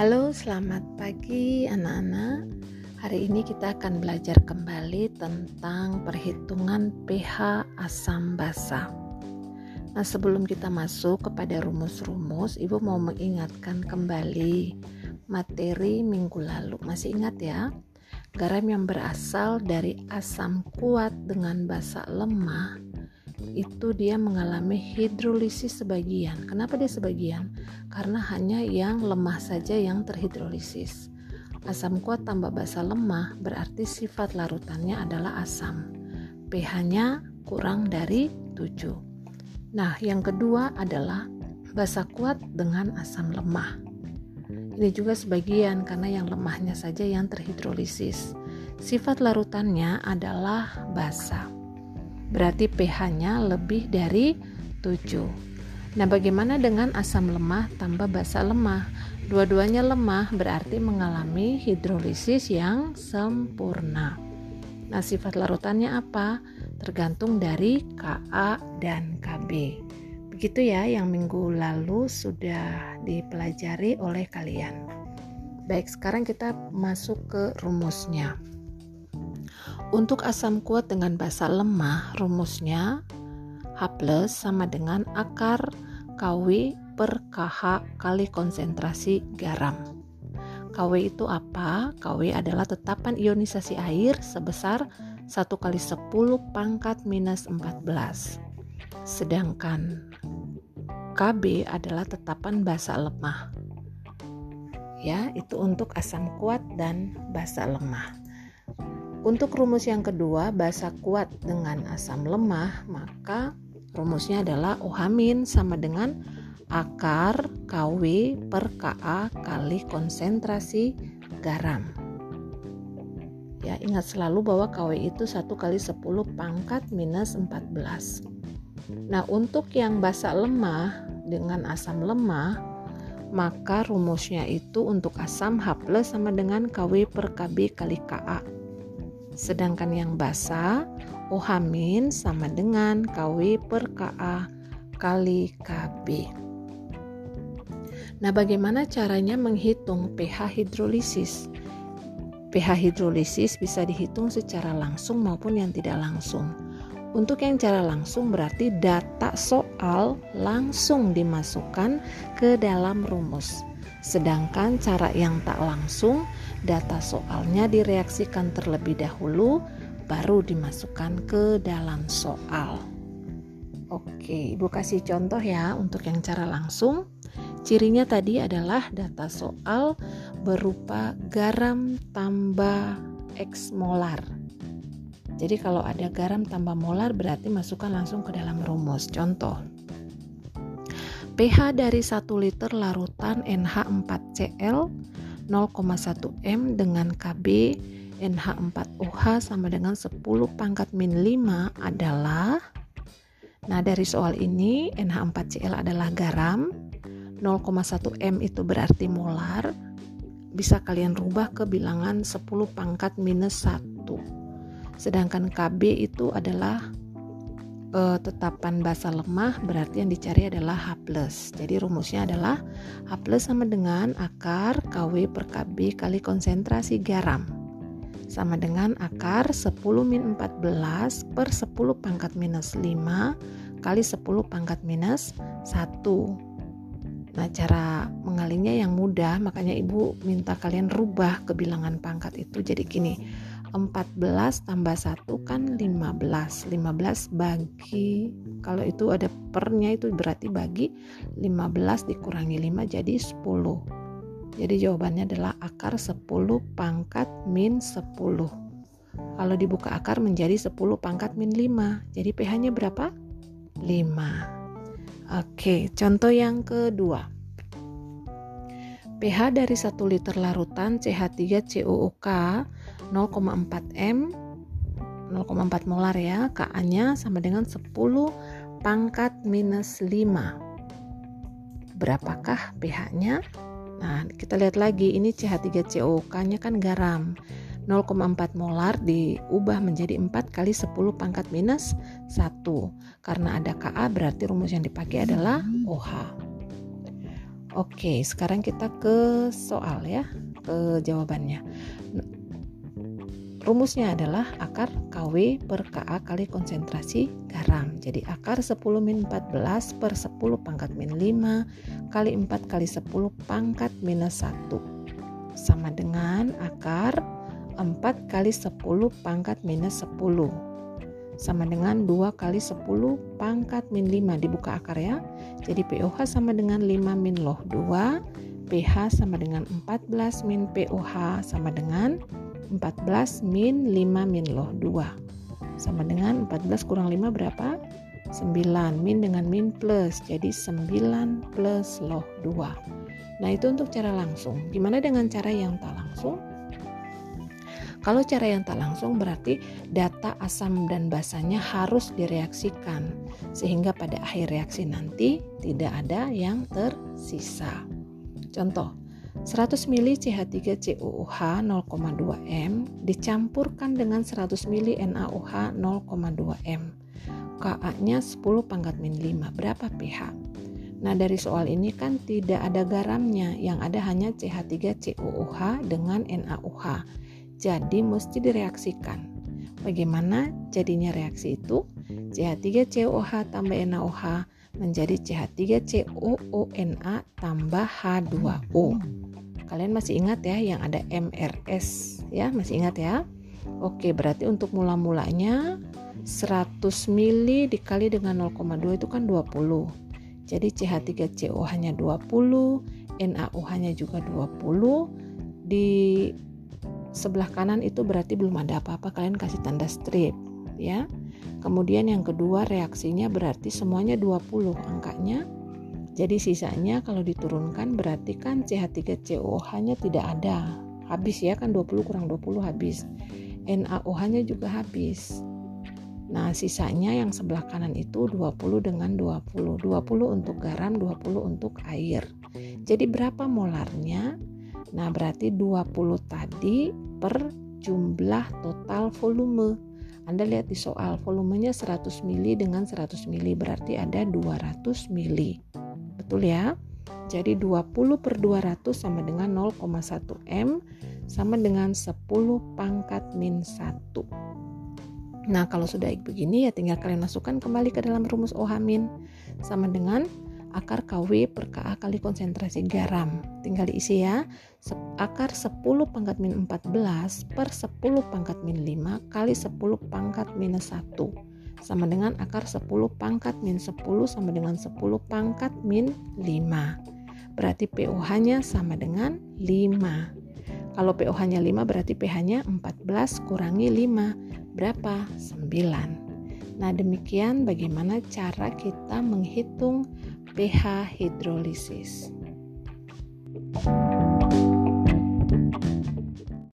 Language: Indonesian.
Halo, selamat pagi anak-anak. Hari ini kita akan belajar kembali tentang perhitungan pH asam basa. Nah, sebelum kita masuk kepada rumus-rumus, Ibu mau mengingatkan kembali materi minggu lalu. Masih ingat ya? Garam yang berasal dari asam kuat dengan basa lemah itu dia mengalami hidrolisis sebagian. Kenapa dia sebagian? Karena hanya yang lemah saja yang terhidrolisis. Asam kuat tambah basa lemah berarti sifat larutannya adalah asam. pH-nya kurang dari 7. Nah, yang kedua adalah basa kuat dengan asam lemah. Ini juga sebagian karena yang lemahnya saja yang terhidrolisis. Sifat larutannya adalah basa berarti pH-nya lebih dari 7. Nah, bagaimana dengan asam lemah tambah basa lemah? Dua-duanya lemah berarti mengalami hidrolisis yang sempurna. Nah, sifat larutannya apa? Tergantung dari Ka dan Kb. Begitu ya yang minggu lalu sudah dipelajari oleh kalian. Baik, sekarang kita masuk ke rumusnya. Untuk asam kuat dengan basa lemah, rumusnya H plus sama dengan akar KW per KH kali konsentrasi garam. KW itu apa? KW adalah tetapan ionisasi air sebesar 1 kali 10 pangkat minus 14. Sedangkan KB adalah tetapan basa lemah. Ya, itu untuk asam kuat dan basa lemah. Untuk rumus yang kedua, basa kuat dengan asam lemah, maka rumusnya adalah OH- sama dengan akar KW per Ka kali konsentrasi garam. Ya, ingat selalu bahwa KW itu 1 kali 10 pangkat minus 14. Nah, untuk yang basa lemah dengan asam lemah, maka rumusnya itu untuk asam H sama dengan KW per KB kali Ka Sedangkan yang basa OH min sama dengan KW per KA kali KB. Nah, bagaimana caranya menghitung pH hidrolisis? pH hidrolisis bisa dihitung secara langsung maupun yang tidak langsung. Untuk yang cara langsung berarti data soal langsung dimasukkan ke dalam rumus. Sedangkan cara yang tak langsung, data soalnya direaksikan terlebih dahulu, baru dimasukkan ke dalam soal. Oke, Ibu kasih contoh ya untuk yang cara langsung. Cirinya tadi adalah data soal berupa garam tambah X molar. Jadi kalau ada garam tambah molar berarti masukkan langsung ke dalam rumus. Contoh, pH dari 1 liter larutan NH4Cl 0,1 M dengan KB NH4OH sama dengan 10 pangkat min 5 adalah Nah dari soal ini NH4Cl adalah garam 0,1 M itu berarti molar bisa kalian rubah ke bilangan 10 pangkat minus 1 sedangkan KB itu adalah uh, tetapan basa lemah berarti yang dicari adalah H+. Jadi rumusnya adalah H+ sama dengan akar KW per KB kali konsentrasi garam. Sama dengan akar 10 min 14 per 10 pangkat minus 5 kali 10 pangkat minus 1. Nah, cara mengalihnya yang mudah, makanya ibu minta kalian rubah kebilangan pangkat itu jadi gini 14 tambah 1 kan 15 15 bagi kalau itu ada pernya itu berarti bagi 15 dikurangi 5 jadi 10 jadi jawabannya adalah akar 10 pangkat min 10 kalau dibuka akar menjadi 10 pangkat min 5 jadi pH nya berapa? 5 oke contoh yang kedua. pH dari 1 liter larutan CH3COOK 0,4 M 0,4 molar ya Ka nya sama dengan 10 pangkat minus 5 berapakah pH nya nah kita lihat lagi ini CH3COK nya kan garam. 0,4 molar diubah menjadi 4 kali 10 pangkat minus 1 karena ada Ka berarti rumus yang dipakai adalah OH Oke, sekarang kita ke soal ya, ke jawabannya. Rumusnya adalah akar KW per KA kali konsentrasi garam. Jadi akar 10 min 14 per 10 pangkat min 5 kali 4 kali 10 pangkat minus 1 sama dengan akar 4 kali 10 pangkat minus 10 sama dengan 2 kali 10 pangkat min 5 dibuka akar ya. Jadi POH sama dengan 5 min loh 2 pH sama dengan 14 min POH sama dengan 14 min 5 min loh 2 sama dengan 14 kurang 5 berapa? 9 min dengan min plus jadi 9 plus loh 2 nah itu untuk cara langsung. Gimana dengan cara yang tak langsung? Kalau cara yang tak langsung berarti data asam dan basanya harus direaksikan sehingga pada akhir reaksi nanti tidak ada yang tersisa. Contoh, 100 ml CH3COOH 0,2 m dicampurkan dengan 100 ml NaOH 0,2 m. Ka-nya 10 pangkat min 5. Berapa pH? Nah, dari soal ini kan tidak ada garamnya, yang ada hanya CH3COOH dengan NaOH. Jadi mesti direaksikan. Bagaimana jadinya reaksi itu? CH3COOH tambah NaOH menjadi CH3COONA tambah H2O. Kalian masih ingat ya yang ada MRS ya, masih ingat ya? Oke, berarti untuk mula-mulanya 100 mili dikali dengan 0,2 itu kan 20. Jadi CH3COH-nya 20, NaOH-nya juga 20. Di sebelah kanan itu berarti belum ada apa-apa kalian kasih tanda strip ya kemudian yang kedua reaksinya berarti semuanya 20 angkanya jadi sisanya kalau diturunkan berarti kan CH3COH nya tidak ada habis ya kan 20 kurang 20 habis NaOH nya juga habis Nah, sisanya yang sebelah kanan itu 20 dengan 20. 20 untuk garam, 20 untuk air. Jadi berapa molarnya? Nah, berarti 20 tadi per jumlah total volume. Anda lihat di soal volumenya 100 mili dengan 100 mili berarti ada 200 mili. Betul ya? Jadi 20 per 200 sama dengan 0,1 M sama dengan 10 pangkat min 1. Nah kalau sudah begini ya tinggal kalian masukkan kembali ke dalam rumus OH min sama dengan akar KW per KA kali konsentrasi garam. Tinggal diisi ya. Akar 10 pangkat min 14 per 10 pangkat min 5 kali 10 pangkat minus 1 sama dengan akar 10 pangkat min 10 sama dengan 10 pangkat min 5. Berarti POH-nya sama dengan 5. Kalau POH-nya 5 berarti pH-nya 14 kurangi 5. Berapa? 9. Nah, demikian bagaimana cara kita menghitung pH hidrolisis. thank you